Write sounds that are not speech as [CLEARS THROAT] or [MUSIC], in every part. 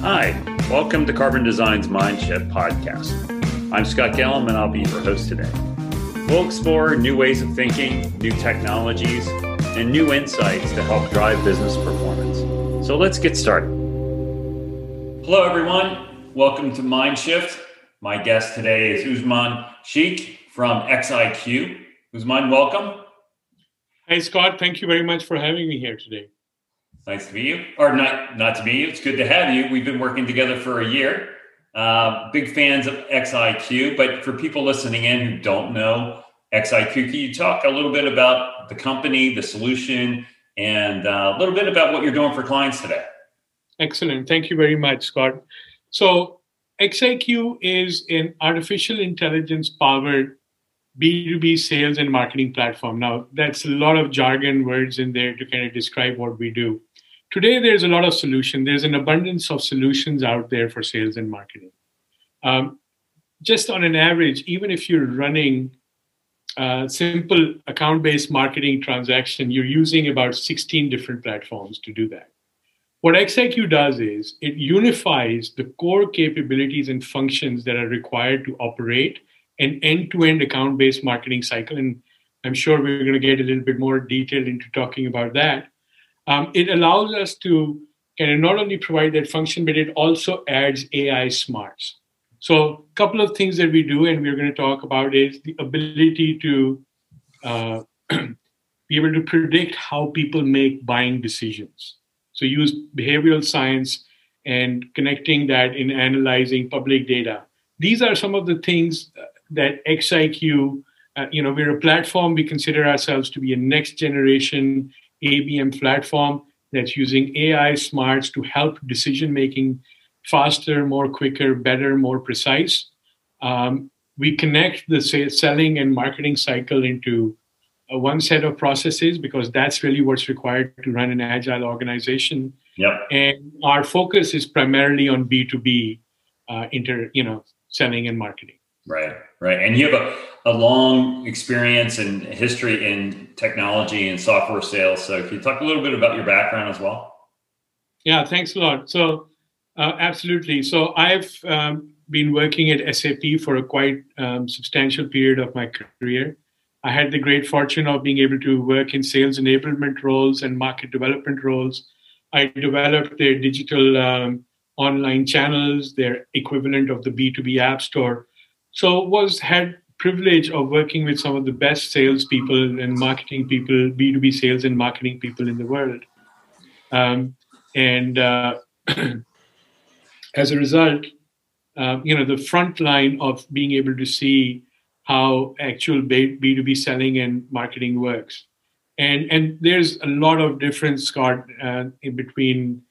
Hi, welcome to Carbon Design's Mindshift podcast. I'm Scott Gellum and I'll be your host today. We'll explore new ways of thinking, new technologies, and new insights to help drive business performance. So let's get started. Hello, everyone. Welcome to Mindshift. My guest today is Usman Sheikh from XIQ. Usman, welcome. Hey, Scott. Thank you very much for having me here today. Nice to meet you, or not not to meet you. It's good to have you. We've been working together for a year. Uh, big fans of XIQ, but for people listening in who don't know XIQ, can you talk a little bit about the company, the solution, and uh, a little bit about what you're doing for clients today? Excellent. Thank you very much, Scott. So, XIQ is an artificial intelligence powered B2B sales and marketing platform. Now, that's a lot of jargon words in there to kind of describe what we do. Today, there's a lot of solution. There's an abundance of solutions out there for sales and marketing. Um, just on an average, even if you're running a simple account-based marketing transaction, you're using about 16 different platforms to do that. What XIQ does is it unifies the core capabilities and functions that are required to operate an end-to-end account-based marketing cycle. And I'm sure we're going to get a little bit more detail into talking about that um, it allows us to kind of not only provide that function, but it also adds AI smarts. So, a couple of things that we do, and we're going to talk about, is the ability to uh, [CLEARS THROAT] be able to predict how people make buying decisions. So, use behavioral science and connecting that in analyzing public data. These are some of the things that XIQ, uh, you know, we're a platform. We consider ourselves to be a next generation ABM platform that's using AI smarts to help decision making faster, more quicker, better, more precise. Um, we connect the selling and marketing cycle into uh, one set of processes because that's really what's required to run an agile organization. Yep. And our focus is primarily on B2B uh, inter, you know, selling and marketing. Right, right. And you have a, a long experience and history in technology and software sales. So, can you talk a little bit about your background as well? Yeah, thanks a lot. So, uh, absolutely. So, I've um, been working at SAP for a quite um, substantial period of my career. I had the great fortune of being able to work in sales enablement roles and market development roles. I developed their digital um, online channels, their equivalent of the B2B App Store so was had privilege of working with some of the best salespeople and marketing people, B2B sales and marketing people in the world. Um, and uh, [CLEARS THROAT] as a result, uh, you know, the front line of being able to see how actual B2B selling and marketing works. And, and there's a lot of difference, Scott, uh, in between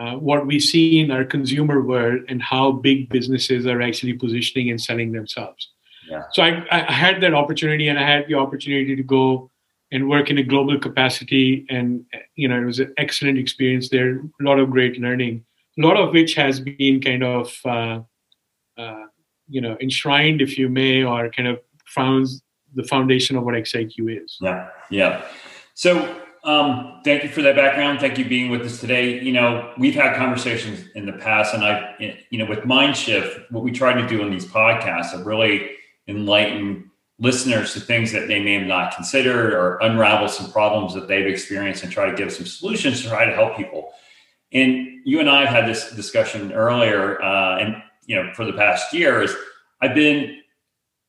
uh, what we see in our consumer world and how big businesses are actually positioning and selling themselves. Yeah. So I, I had that opportunity, and I had the opportunity to go and work in a global capacity, and you know it was an excellent experience there. A lot of great learning, a lot of which has been kind of uh, uh, you know enshrined, if you may, or kind of found the foundation of what XIQ is. Yeah, yeah. So um, thank you for that background. Thank you being with us today. You know, we've had conversations in the past, and I, you know, with Mindshift, what we try to do in these podcasts is really enlighten listeners to things that they may have not considered or unravel some problems that they've experienced and try to give some solutions to try to help people. And you and I have had this discussion earlier, uh, and you know, for the past year, is I've been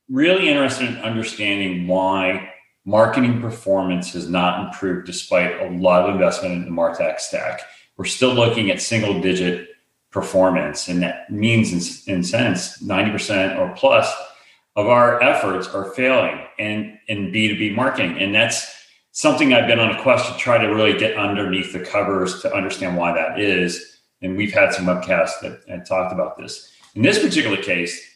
really interested in understanding why marketing performance has not improved despite a lot of investment in the martech stack. We're still looking at single digit performance and that means in, in sense 90% or plus of our efforts are failing in, in b2b marketing. And that's something i've been on a quest to try to really get underneath the covers to understand why that is. And we've had some webcasts that, that talked about this. In this particular case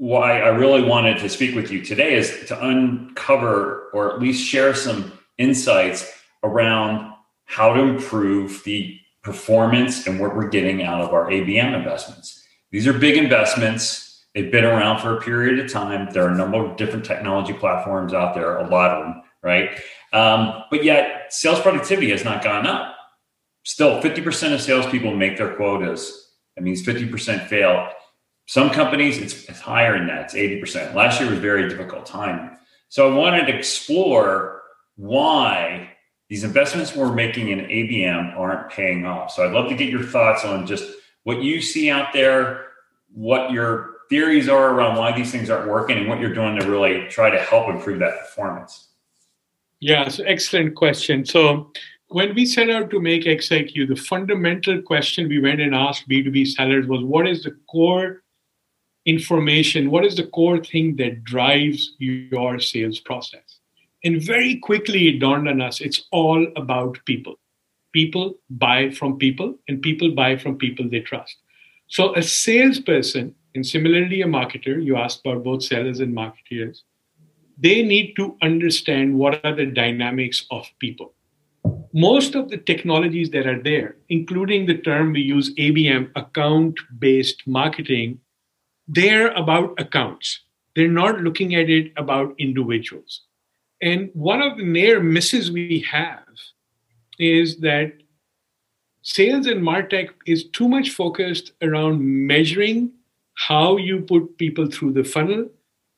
why I really wanted to speak with you today is to uncover or at least share some insights around how to improve the performance and what we're getting out of our ABM investments. These are big investments. They've been around for a period of time. There are a number of different technology platforms out there, a lot of them, right? Um, but yet, sales productivity has not gone up. still 50% of salespeople make their quotas. That means 50% fail. Some companies, it's, it's higher than that. It's 80%. Last year was very difficult time. So I wanted to explore why these investments we're making in ABM aren't paying off. So I'd love to get your thoughts on just what you see out there, what your theories are around why these things aren't working, and what you're doing to really try to help improve that performance. Yeah, so excellent question. So when we set out to make XIQ, the fundamental question we went and asked B2B sellers was what is the core information? What is the core thing that drives your sales process? And very quickly it dawned on us it's all about people. People buy from people, and people buy from people they trust. So a salesperson, and similarly a marketer, you asked about both sellers and marketers, they need to understand what are the dynamics of people most of the technologies that are there, including the term we use ABM, account based marketing, they're about accounts. They're not looking at it about individuals. And one of the near misses we have is that sales and martech is too much focused around measuring how you put people through the funnel,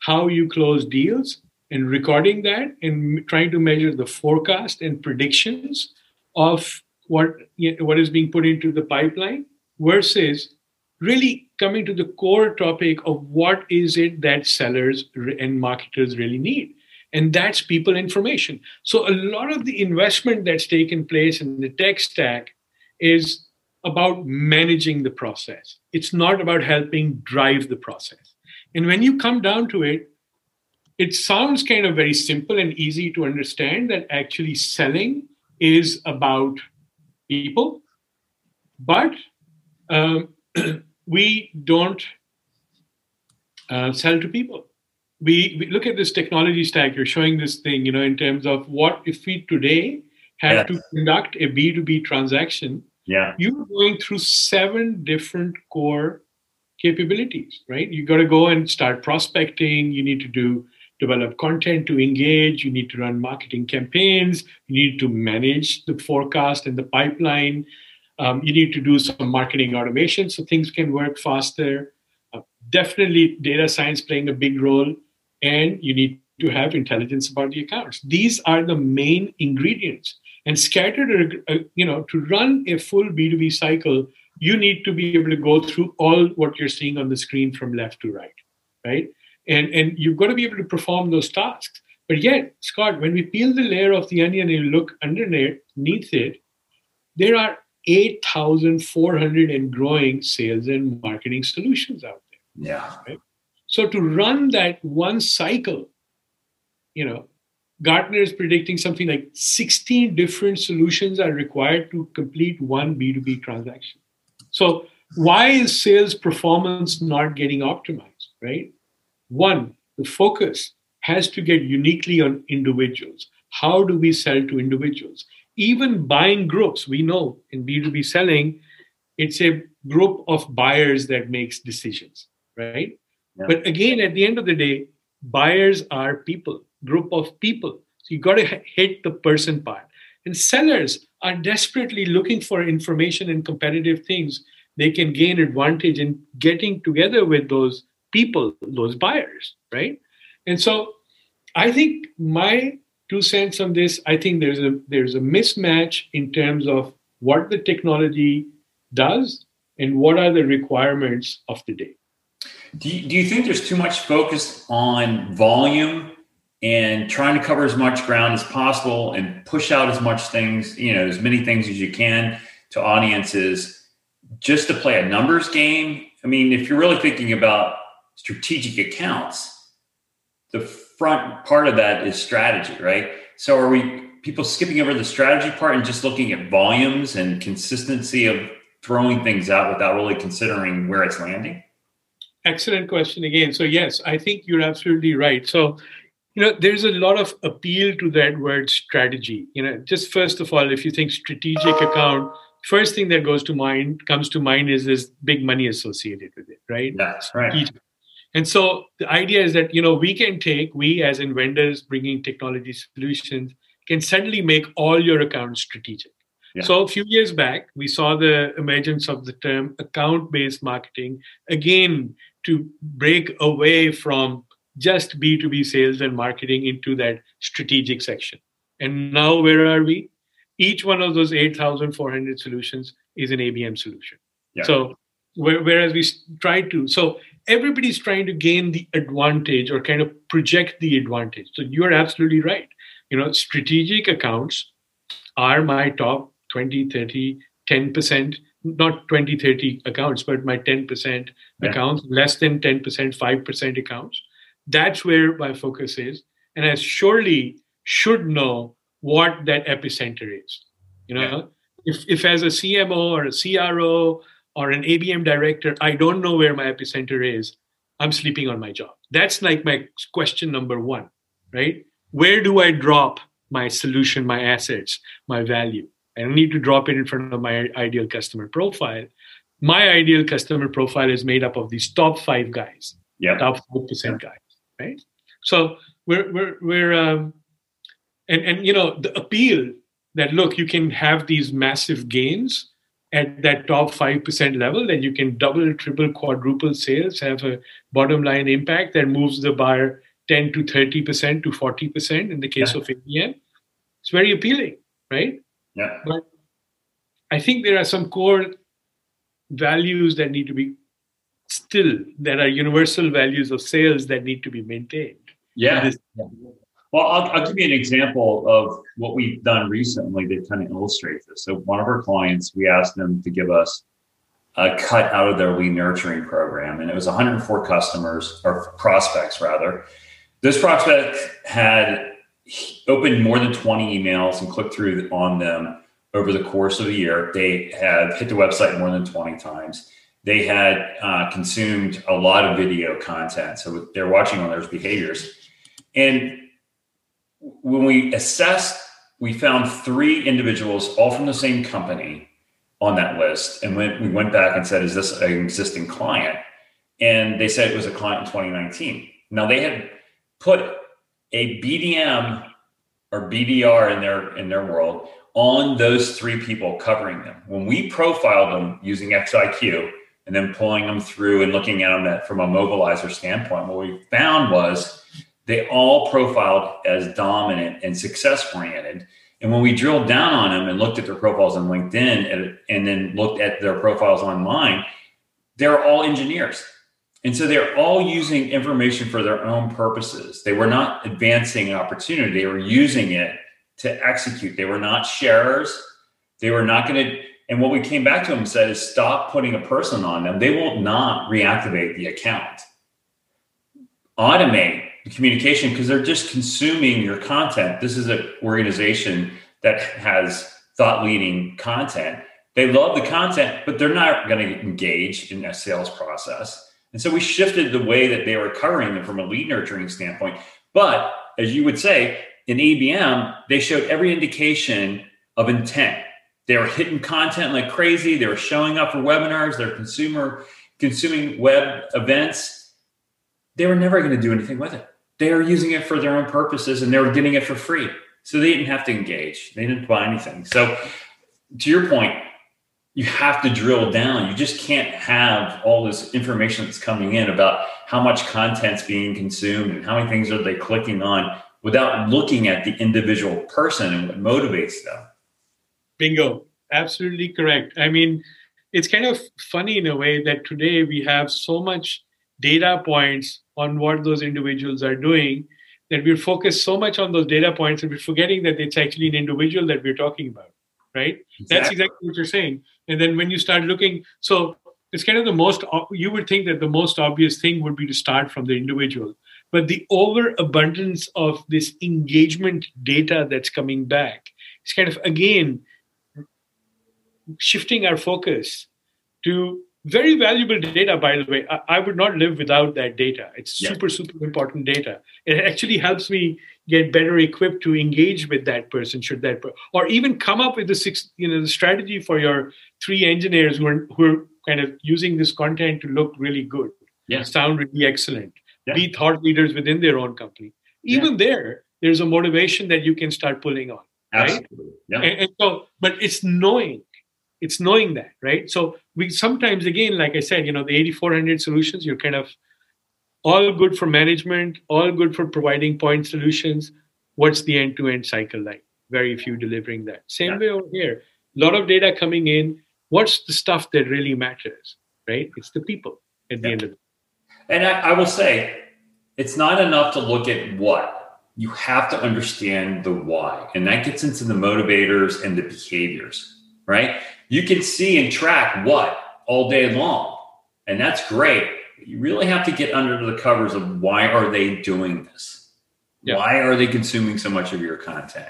how you close deals, and recording that and trying to measure the forecast and predictions of what what is being put into the pipeline versus really coming to the core topic of what is it that sellers and marketers really need. And that's people information. So a lot of the investment that's taken place in the tech stack is about managing the process. It's not about helping drive the process. And when you come down to it it sounds kind of very simple and easy to understand that actually selling is about people, but um, [CLEARS THROAT] we don't uh, sell to people. We, we, look at this technology stack. You're showing this thing, you know, in terms of what if we today have yes. to conduct a B2B transaction. Yeah. You're going through seven different core capabilities, right? You got to go and start prospecting. You need to do develop content to engage, you need to run marketing campaigns, you need to manage the forecast and the pipeline, um, you need to do some marketing automation so things can work faster. Uh, definitely, data science playing a big role, and you need to have intelligence about the accounts. These are the main ingredients. And scattered, uh, you know, to run a full B2B cycle, you need to be able to go through all what you're seeing on the screen from left to right, right? and and you've got to be able to perform those tasks but yet scott when we peel the layer of the onion and look underneath it there are 8400 and growing sales and marketing solutions out there yeah right? so to run that one cycle you know gartner is predicting something like 16 different solutions are required to complete one b2b transaction so why is sales performance not getting optimized right one, the focus has to get uniquely on individuals. How do we sell to individuals? Even buying groups, we know in B2B selling, it's a group of buyers that makes decisions, right? Yeah. But again, at the end of the day, buyers are people, group of people. So you got to hit the person part. And sellers are desperately looking for information and competitive things they can gain advantage in getting together with those people, those buyers, right? And so I think my two cents on this, I think there's a there's a mismatch in terms of what the technology does and what are the requirements of the day. Do you, do you think there's too much focus on volume and trying to cover as much ground as possible and push out as much things, you know, as many things as you can to audiences just to play a numbers game? I mean, if you're really thinking about strategic accounts, the front part of that is strategy, right? So are we people skipping over the strategy part and just looking at volumes and consistency of throwing things out without really considering where it's landing? Excellent question again. So yes, I think you're absolutely right. So you know there's a lot of appeal to that word strategy you know just first of all if you think strategic account first thing that goes to mind comes to mind is this big money associated with it right that's right and so the idea is that you know we can take we as in vendors bringing technology solutions can suddenly make all your accounts strategic. Yeah. So a few years back, we saw the emergence of the term account-based marketing again to break away from just B2B sales and marketing into that strategic section. And now where are we? Each one of those 8,400 solutions is an ABM solution. Yeah. So whereas we try to, so everybody's trying to gain the advantage or kind of project the advantage. So you're absolutely right. You know, strategic accounts are my top 20, 30, 10%, not 20, 30 accounts, but my 10% yeah. accounts, less than 10%, 5% accounts. That's where my focus is. And I surely should know what that epicenter is. You know, yeah. if, if as a CMO or a CRO or an ABM director, I don't know where my epicenter is, I'm sleeping on my job. That's like my question number one, right? Where do I drop my solution, my assets, my value? I don't need to drop it in front of my ideal customer profile. My ideal customer profile is made up of these top five guys, yep. top five percent guys, right? So we're we're we're um, and and you know the appeal that look you can have these massive gains at that top 5% level that you can double triple quadruple sales have a bottom line impact that moves the buyer 10 to 30% to 40% in the case yeah. of ABM it's very appealing right? Yeah. But i think there are some core values that need to be still that are universal values of sales that need to be maintained. Yeah well, I'll, I'll, give you an example of what we've done recently that kind of illustrates this. So, one of our clients, we asked them to give us a cut out of their lead nurturing program, and it was 104 customers or prospects, rather. This prospect had opened more than 20 emails and clicked through on them over the course of a year. They had hit the website more than 20 times. They had uh, consumed a lot of video content, so they're watching on their behaviors. And when we assessed, we found three individuals, all from the same company, on that list. And when we went back and said, "Is this an existing client?" and they said it was a client in 2019. Now they had put a BDM or BDR in their in their world on those three people covering them. When we profiled them using XIQ and then pulling them through and looking at them from a mobilizer standpoint, what we found was they all profiled as dominant and success oriented. And when we drilled down on them and looked at their profiles on LinkedIn and, and then looked at their profiles online, they're all engineers. And so they're all using information for their own purposes. They were not advancing an opportunity, they were using it to execute. They were not sharers. They were not going to. And what we came back to them and said is stop putting a person on them. They will not reactivate the account. Automate the communication because they're just consuming your content. This is an organization that has thought leading content. They love the content, but they're not going to engage in a sales process. And so we shifted the way that they were covering them from a lead nurturing standpoint. But as you would say, in ABM, they showed every indication of intent. They were hitting content like crazy. They were showing up for webinars. They're consumer consuming web events. They were never going to do anything with it they are using it for their own purposes and they were getting it for free. So they didn't have to engage. They didn't buy anything. So to your point, you have to drill down. You just can't have all this information that's coming in about how much content's being consumed and how many things are they clicking on without looking at the individual person and what motivates them. Bingo. Absolutely correct. I mean, it's kind of funny in a way that today we have so much data points on what those individuals are doing that we're focused so much on those data points and we're forgetting that it's actually an individual that we're talking about right? Exactly. that's exactly. what you're saying. And then when you start looking so it's kind of the most you would think that the most obvious thing would be to start from the individual. But the overabundance of this engagement data that's coming back is kind of again shifting our focus to very valuable data by the way I, I, would not live without that data it's yeah. super super important data it actually helps me get better equipped to engage with that person should that or even come up with the six you know the strategy for your three engineers who are who are kind of using this content to look really good yeah. sound really excellent yeah. be thought leaders within their own company even there there's a motivation that you can start pulling on Absolutely. right? Yeah. And, and so, but it's knowing, it's knowing that, right? So we sometimes, again, like I said, you know, the 8400 solutions, you're kind of all good for management, all good for providing point solutions. What's the end-to-end cycle like? Very few delivering that. Same yeah. way over here. A lot of data coming in. What's the stuff that really matters? Right? It's the people at the end of it. And I, I will say, it's not enough to look at what. You have to understand the why. And that gets into the motivators and the behaviors, right? You can see and track what all day long. And that's great. You really have to get under the covers of why are they doing this? Yeah. Why are they consuming so much of your content?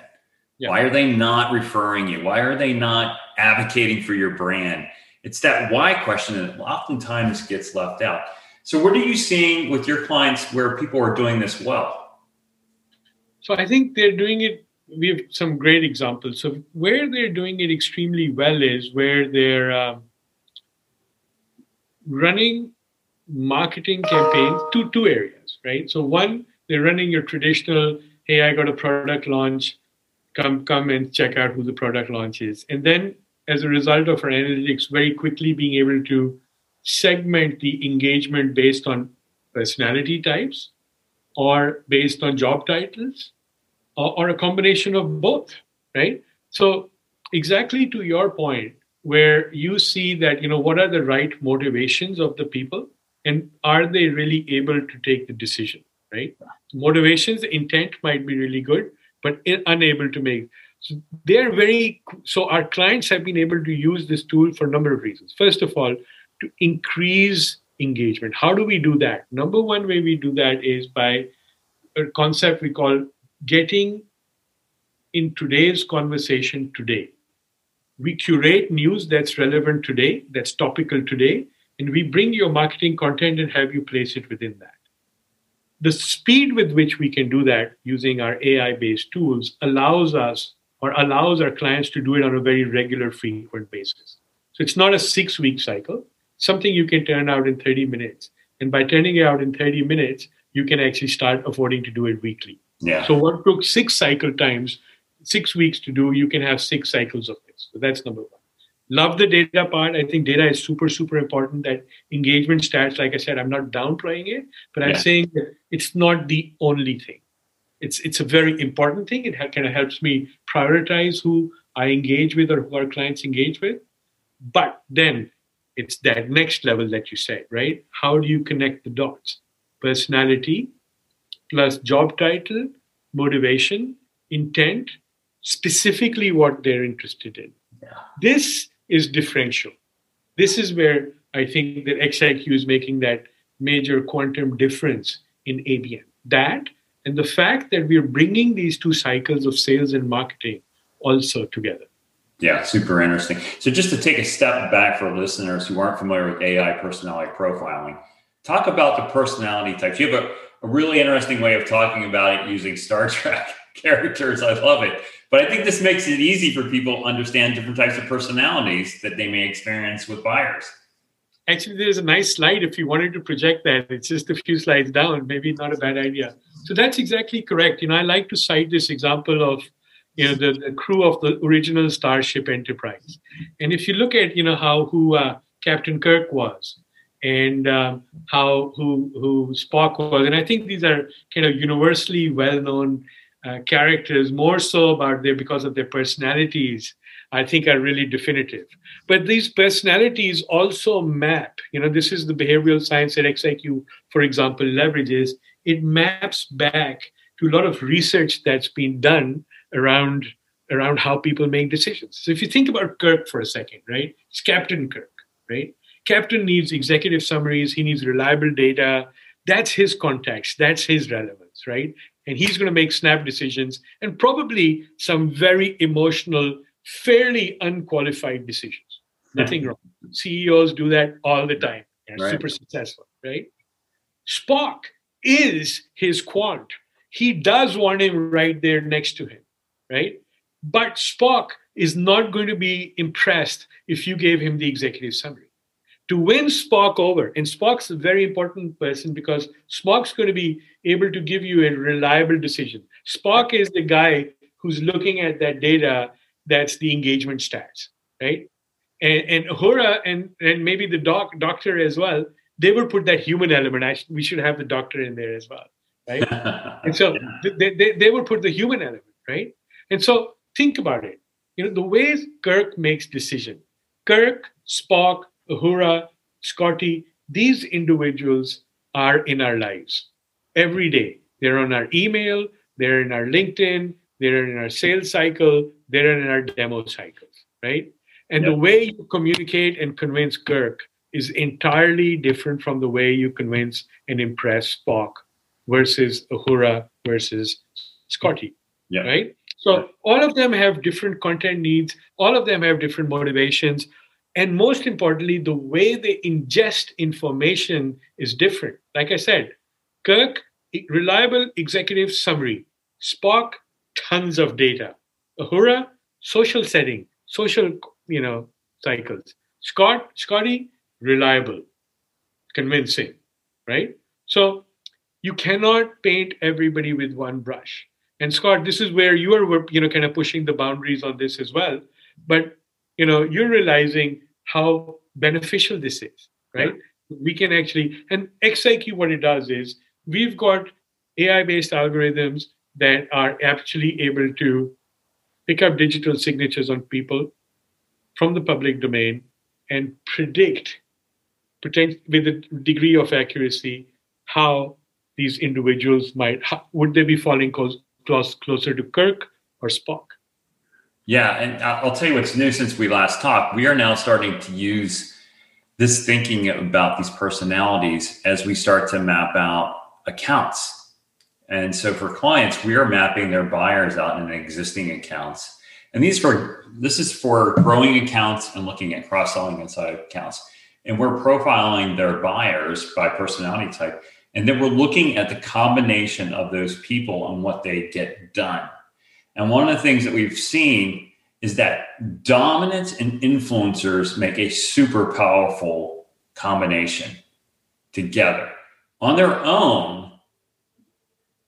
Yeah. Why are they not referring you? Why are they not advocating for your brand? It's that why question that oftentimes gets left out. So, what are you seeing with your clients where people are doing this well? So, I think they're doing it. We have some great examples. So, where they're doing it extremely well is where they're uh, running marketing campaigns to two areas, right? So, one, they're running your traditional, hey, I got a product launch, come come and check out who the product launch is. And then as a result of our analytics, very quickly being able to segment the engagement based on personality types or based on job titles or, or, a combination of both right so exactly to your point where you see that you know what are the right motivations of the people and are they really able to take the decision right motivations intent might be really good but unable to make so they're very so our clients have been able to use this tool for a number of reasons first of all to increase engagement. How do we do that? Number one way we do that is by a concept we call getting in today's conversation today. We curate news that's relevant today, that's topical today, and we bring your marketing content and have you place it within that. The speed with which we can do that using our AI based tools allows us or allows our clients to do it on a very regular, frequent basis. So it's not a six week cycle something you can turn out in 30 minutes. And by turning it out in 30 minutes, you can actually start affording to do it weekly. Yeah. So what took six cycle times, six weeks to do, you can have six cycles of this. So that's number one. Love the data part. I think data is super, super important. That engagement stats, like I said, I'm not downplaying it, but I'm yeah. saying that it's not the only thing. It's it's a very important thing. It kind of helps me prioritize who I engage with or who our clients engage with. But then it's that next level that you say, right? How do you connect the dots? Personality plus job title, motivation, intent, specifically what they're interested in. Yeah. This is differential. This is where I think that XIQ is making that major quantum difference in ABM. That and the fact that we're bringing these two cycles of sales and marketing also together. Yeah, super interesting. So, just to take a step back for listeners who aren't familiar with AI personality profiling, talk about the personality types. You have a, a really interesting way of talking about it using Star Trek [LAUGHS] characters. I love it. But I think this makes it easy for people to understand different types of personalities that they may experience with buyers. Actually, there's a nice slide if you wanted to project that. It's just a few slides down, maybe not a bad idea. So that's exactly correct. You know, I like to cite this example of you know the, the crew of the original starship enterprise and if you look at you know how who uh, captain kirk was and um, how who who spock was and i think these are kind of universally well known uh, characters more so about their because of their personalities i think are really definitive but these personalities also map you know this is the behavioral science that xiq for example leverages it maps back to a lot of research that's been done around around how people make decisions. So if you think about Kirk for a second, right? It's Captain Kirk, right? Captain needs executive summaries, he needs reliable data. That's his context, that's his relevance, right? And he's going to make snap decisions and probably some very emotional, fairly unqualified decisions. Nothing [LAUGHS] wrong. CEOs do that all the time. They're right. super successful, right? Spock is his quant. He does want him right there next to him right? But Spock is not going to be impressed if you gave him the executive summary. To win Spock over, and Spock's a very important person because Spock's going to be able to give you a reliable decision. Spock is the guy who's looking at that data that's the engagement stats, right? And, and Uhura and, and maybe the doc, doctor as well, they would put that human element. I, we should have the doctor in there as well, right? [LAUGHS] and so they, they, they would put the human element, right? And so think about it. You know, the way Kirk makes decision. Kirk, Spock, Uhura, Scotty, these individuals are in our lives every day. They're on our email, they're in our LinkedIn, they're in our sales cycle, they're in our demo cycles, right? And yep. the way you communicate and convince Kirk is entirely different from the way you convince and impress Spock versus Uhura versus Scotty, right? So all of them have different content needs, all of them have different motivations, and most importantly, the way they ingest information is different. Like I said, Kirk, reliable executive summary. Spock, tons of data. Uhura, social setting, social, you know, cycles. Scott, Scotty, reliable, convincing, right? So you cannot paint everybody with one brush. And Scott, this is where you are, you know, kind of pushing the boundaries on this as well. But you know, you're realizing how beneficial this is, right? Yeah. We can actually, and XIQ, what it does is we've got AI-based algorithms that are actually able to pick up digital signatures on people from the public domain and predict with a degree of accuracy how these individuals might how, would they be falling close, close, closer to kirk or spock yeah and i'll tell you what's new since we last talked we are now starting to use this thinking about these personalities as we start to map out accounts and so for clients, we are mapping their buyers out in existing accounts. And these for this is for growing accounts and looking at cross-selling inside accounts. And we're profiling their buyers by personality type. And then we're looking at the combination of those people and what they get done. And one of the things that we've seen is that dominance and influencers make a super powerful combination together. On their own,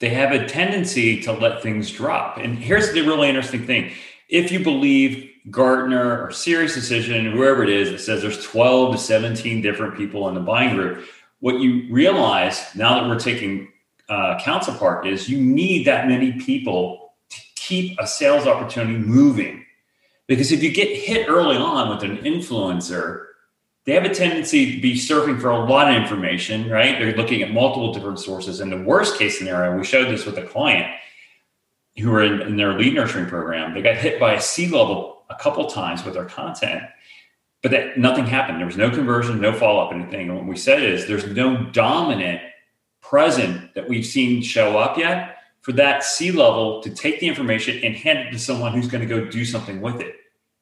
they have a tendency to let things drop. And here's the really interesting thing. If you believe Gartner or Sirius Decision, whoever it is, that says there's 12 to 17 different people in the buying group, what you realize now that we're taking uh, accounts apart is you need that many people keep a sales opportunity moving. Because if you get hit early on with an influencer, they have a tendency to be surfing for a lot of information, right? They're looking at multiple different sources. And the worst case scenario, we showed this with a client who were in, in their lead nurturing program. They got hit by a C level a couple times with their content, but that nothing happened. There was no conversion, no follow up, anything. And what we said is there's no dominant present that we've seen show up yet for that C level to take the information and hand it to someone who's going to go do something with it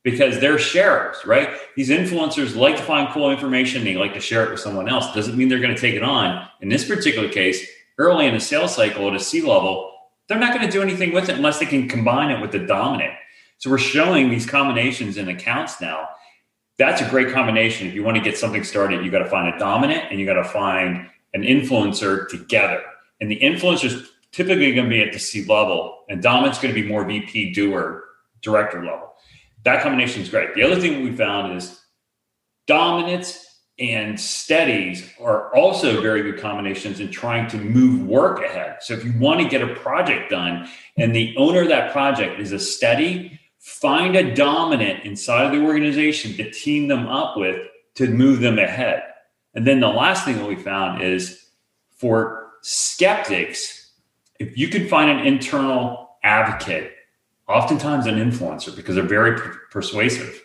because they're sharers, right? These influencers like to find cool information. They like to share it with someone else. Doesn't mean they're going to take it on. In this particular case, early in the sales cycle at a C level, they're not going to do anything with it unless they can combine it with the dominant. So we're showing these combinations in accounts now. That's a great combination. If you want to get something started, you got to find a dominant and you got to find an influencer together. And the influencer is typically going to be at the C level, and dominant's going to be more VP doer, director level that combination is great. The other thing we found is dominance and steadies are also very good combinations in trying to move work ahead. So if you want to get a project done and the owner of that project is a steady, find a dominant inside of the organization to team them up with to move them ahead. And then the last thing that we found is for skeptics, if you can find an internal advocate oftentimes an influencer because they're very per- persuasive.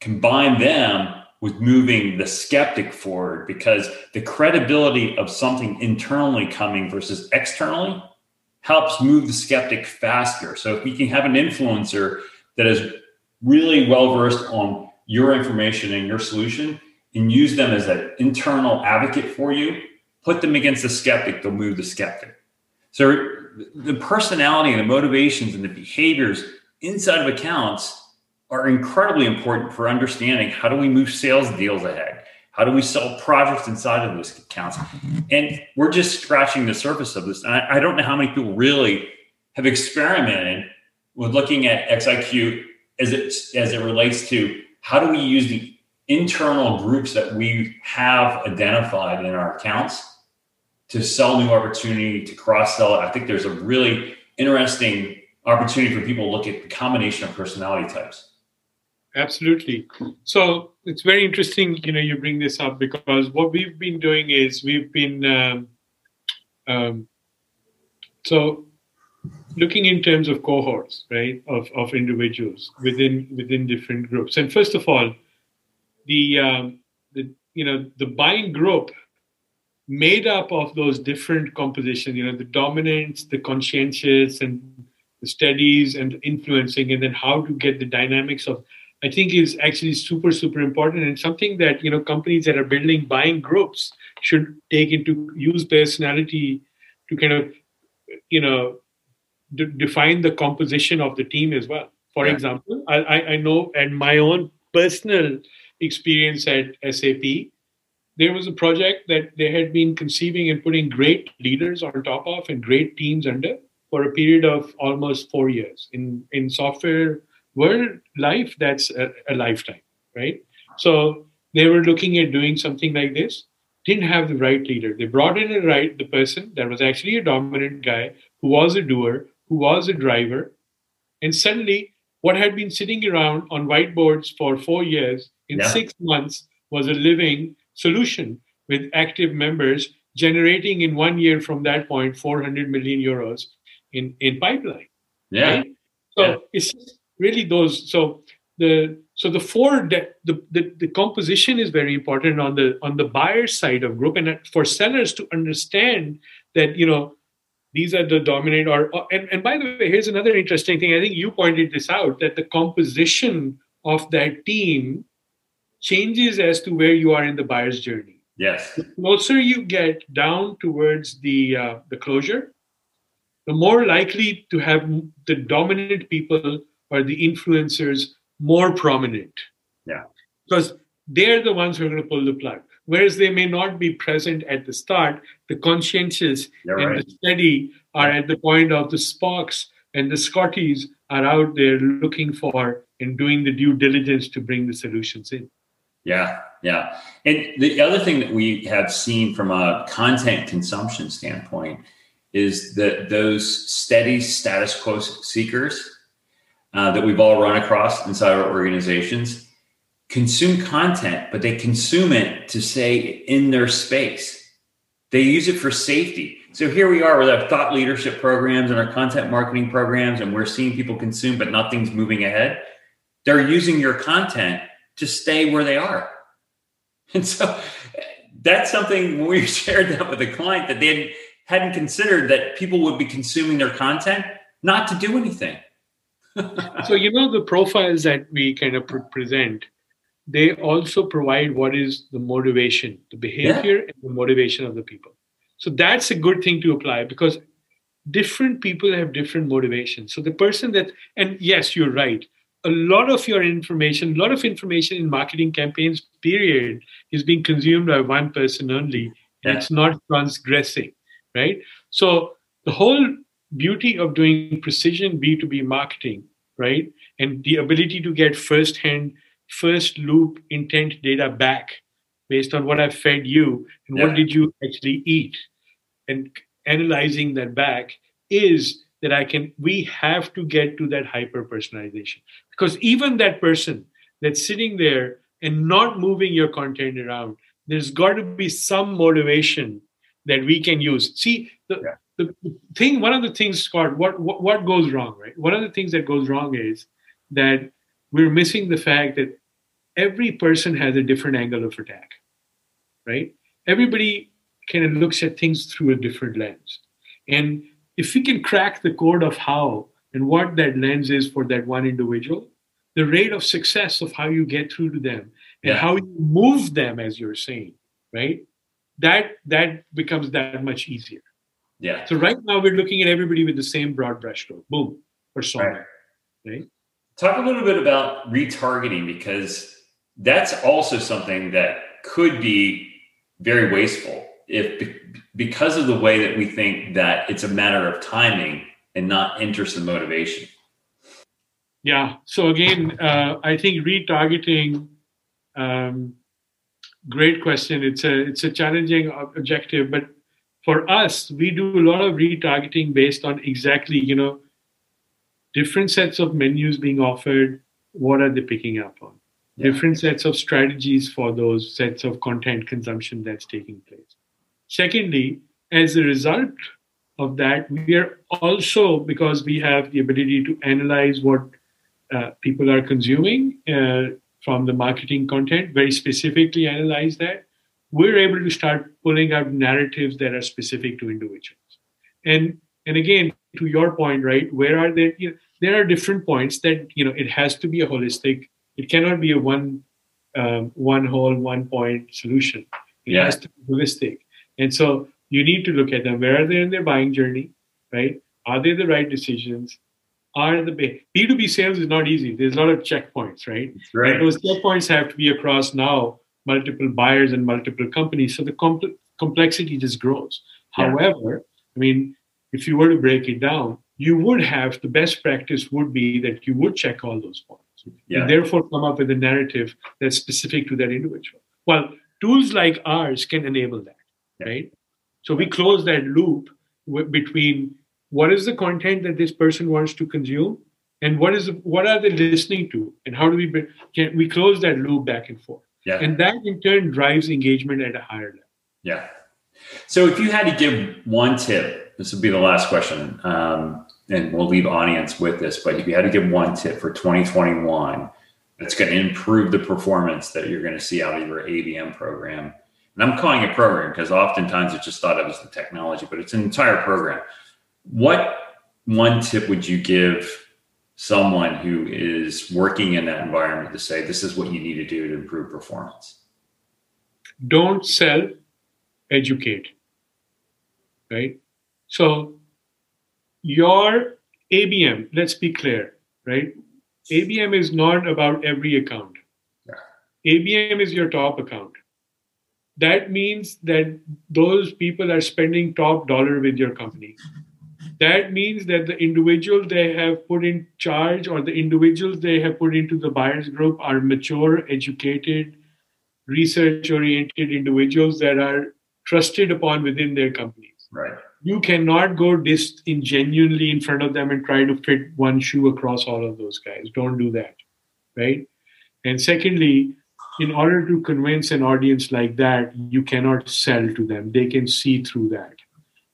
Combine them with moving the skeptic forward because the credibility of something internally coming versus externally helps move the skeptic faster. So if we can have an influencer that is really well versed on your information and your solution and use them as an internal advocate for you, put them against the skeptic, they'll move the skeptic. So the personality and the motivations and the behaviors inside of accounts are incredibly important for understanding how do we move sales deals ahead? How do we sell projects inside of those accounts? And we're just scratching the surface of this. And I, I don't know how many people really have experimented with looking at XIQ as it as it relates to how do we use the internal groups that we have identified in our accounts to sell new opportunity to cross sell. I think there's a really interesting opportunity for people to look at the combination of personality types. Absolutely. So it's very interesting, you know, you bring this up because what we've been doing is we've been um, um, so looking in terms of cohorts, right, of, of individuals within within different groups. And first of all, the um, the you know the buying group made up of those different compositions, you know, the dominance, the conscientious, and the steadies, and influencing, and then how to get the dynamics of I think is actually super, super important and something that you know companies that are building buying groups should take into use personality to kind of you know d- define the composition of the team as well. For yeah. example, I, I know and my own personal experience at SAP, there was a project that they had been conceiving and putting great leaders on top of and great teams under for a period of almost four years in in software world life that's a, a lifetime right so they were looking at doing something like this didn't have the right leader they brought in the right the person that was actually a dominant guy who was a doer who was a driver and suddenly what had been sitting around on whiteboards for four years in yeah. six months was a living solution with active members generating in one year from that point 400 million euros in in pipeline yeah right? so yeah. it's really those so the so the four the, the the composition is very important on the on the buyer side of group and for sellers to understand that you know these are the dominant or and, and by the way here's another interesting thing i think you pointed this out that the composition of that team changes as to where you are in the buyer's journey yes the closer you get down towards the uh, the closure the more likely to have the dominant people or the influencers more prominent. Yeah. Because they're the ones who are going to pull the plug. Whereas they may not be present at the start, the conscientious You're and right. the steady are at the point of the Spocks and the Scotties are out there looking for and doing the due diligence to bring the solutions in. Yeah, yeah. And the other thing that we have seen from a content consumption standpoint is that those steady status quo seekers uh, that we've all run across inside our organizations consume content, but they consume it to stay in their space. They use it for safety. So here we are with our thought leadership programs and our content marketing programs, and we're seeing people consume, but nothing's moving ahead. They're using your content to stay where they are. And so that's something when we [LAUGHS] shared that with a client that they hadn't considered that people would be consuming their content not to do anything [LAUGHS] so you know the profiles that we kind of pre- present they also provide what is the motivation the behavior yeah. and the motivation of the people so that's a good thing to apply because different people have different motivations so the person that and yes you're right a lot of your information a lot of information in marketing campaigns period is being consumed by one person only yeah. it's not transgressing right so the whole beauty of doing precision B2B marketing, right? And the ability to get first hand, first loop intent data back based on what I've fed you and yeah. what did you actually eat. And analyzing that back is that I can, we have to get to that hyper personalization. Because even that person that's sitting there and not moving your content around, there's got to be some motivation that we can use. See, the, yeah. the thing one of the things scott what, what what goes wrong right? One of the things that goes wrong is that we're missing the fact that every person has a different angle of attack right? Everybody kind of looks at things through a different lens. And if we can crack the code of how and what that lens is for that one individual the rate of success of how you get through to them and yeah. how you move them as you're saying right that that becomes that much easier yeah. So right now we're looking at everybody with the same broad brushstroke. Boom. Or somewhere. Right. right. Talk a little bit about retargeting because that's also something that could be very wasteful if because of the way that we think that it's a matter of timing and not interest and motivation. Yeah. So again, uh, I think retargeting. Um, great question. It's a it's a challenging objective, but for us, we do a lot of retargeting based on exactly you know different sets of menus being offered. What are they picking up on? Yeah. Different sets of strategies for those sets of content consumption that's taking place. Secondly, as a result of that, we are also because we have the ability to analyze what uh, people are consuming uh, from the marketing content, very specifically analyze that, we're able to start pulling out narratives that are specific to individuals. And and again, to your point, right? Where are there? You know, there are different points that you know it has to be a holistic. It cannot be a one um, one whole one point solution. It yeah. has to be holistic. And so you need to look at them. Where are they in their buying journey? Right? Are they the right decisions? Are the B2B sales is not easy. There's a lot of checkpoints, right? right. And those checkpoints have to be across now multiple buyers and multiple companies. So the compl- complexity just grows. Yeah. However, I mean, if you were to break it down, you would have the best practice would be that you would check all those points. Yeah. And therefore come up with a narrative that's specific to that individual. Well, tools like ours can enable that, yeah. right? So we close that loop w- between what is the content that this person wants to consume and what is what are they listening to and how do we can we close that loop back and forth. Yeah. and that in turn drives engagement at a higher level. Yeah. So if you had to give one tip this would be the last question um, and we'll leave audience with this but if you had to give one tip for 2021 that's going to improve the performance that you're going to see out of your abm program and I'm calling it program because oftentimes it's just thought of as the technology, but it's an entire program. What one tip would you give someone who is working in that environment to say this is what you need to do to improve performance? Don't sell, educate. Right? So your ABM, let's be clear, right? ABM is not about every account. Yeah. ABM is your top account that means that those people are spending top dollar with your company. That means that the individuals they have put in charge or the individuals they have put into the buyers group are mature educated research oriented individuals that are trusted upon within their companies. Right. You cannot go disingenuinely in front of them and try to fit one shoe across all of those guys. Don't do that right? And secondly in order to convince an audience like that, you cannot sell to them. They can see through that.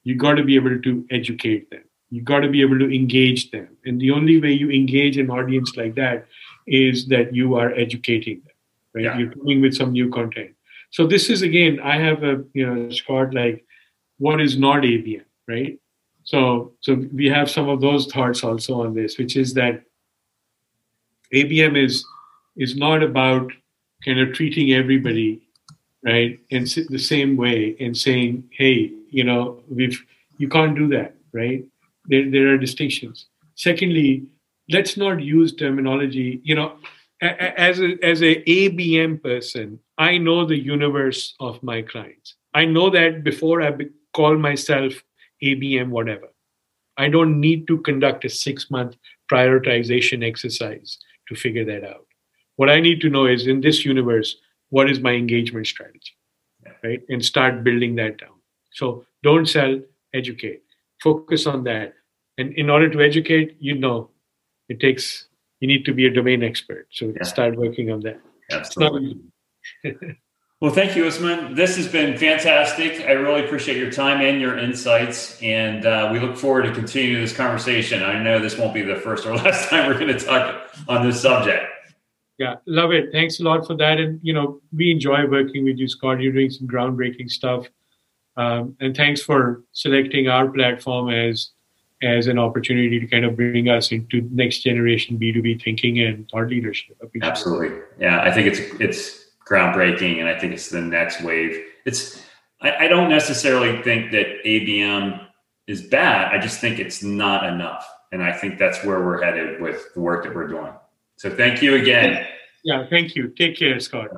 You got to be able to educate them. You got to be able to engage them. And the only way you engage an audience like that is that you are educating them, right? Yeah. You're coming with some new content. So this is again, I have a you know Scott like what is not ABM, right? So so we have some of those thoughts also on this, which is that ABM is is not about kind of treating everybody right in the same way and saying hey you know we've you can't do that right? There, there are distinctions. Secondly let's not use terminology you know as a as a abm person i know the universe of my clients. I know that before i call myself abm whatever. I don't need to conduct a six month prioritization exercise to figure that out what I need to know is in this universe, what is my engagement strategy? Right? And start building that down. So don't sell, educate. Focus on that. And in order to educate, you know, it takes you need to be a domain expert. So yeah. start working on that. Absolutely. [LAUGHS] well, thank you, Usman. This has been fantastic. I really appreciate your time and your insights. And uh, we look forward to continuing this conversation. I know this won't be the first or [LAUGHS] last time we're going to talk on this subject. Yeah, love it. Thanks a lot for that. And you know, we enjoy working with you, Scott. You're doing some groundbreaking stuff. Um, and thanks for selecting our platform as as an opportunity to kind of bring us into next generation B2B thinking and thought leadership. Absolutely. Yeah, I think it's it's groundbreaking and I think it's the next wave. It's I, I don't necessarily think that ABM is bad. I just think it's not enough. And I think that's where we're headed with the work that we're doing. So thank you again. Yeah, thank you. Take care, Scott.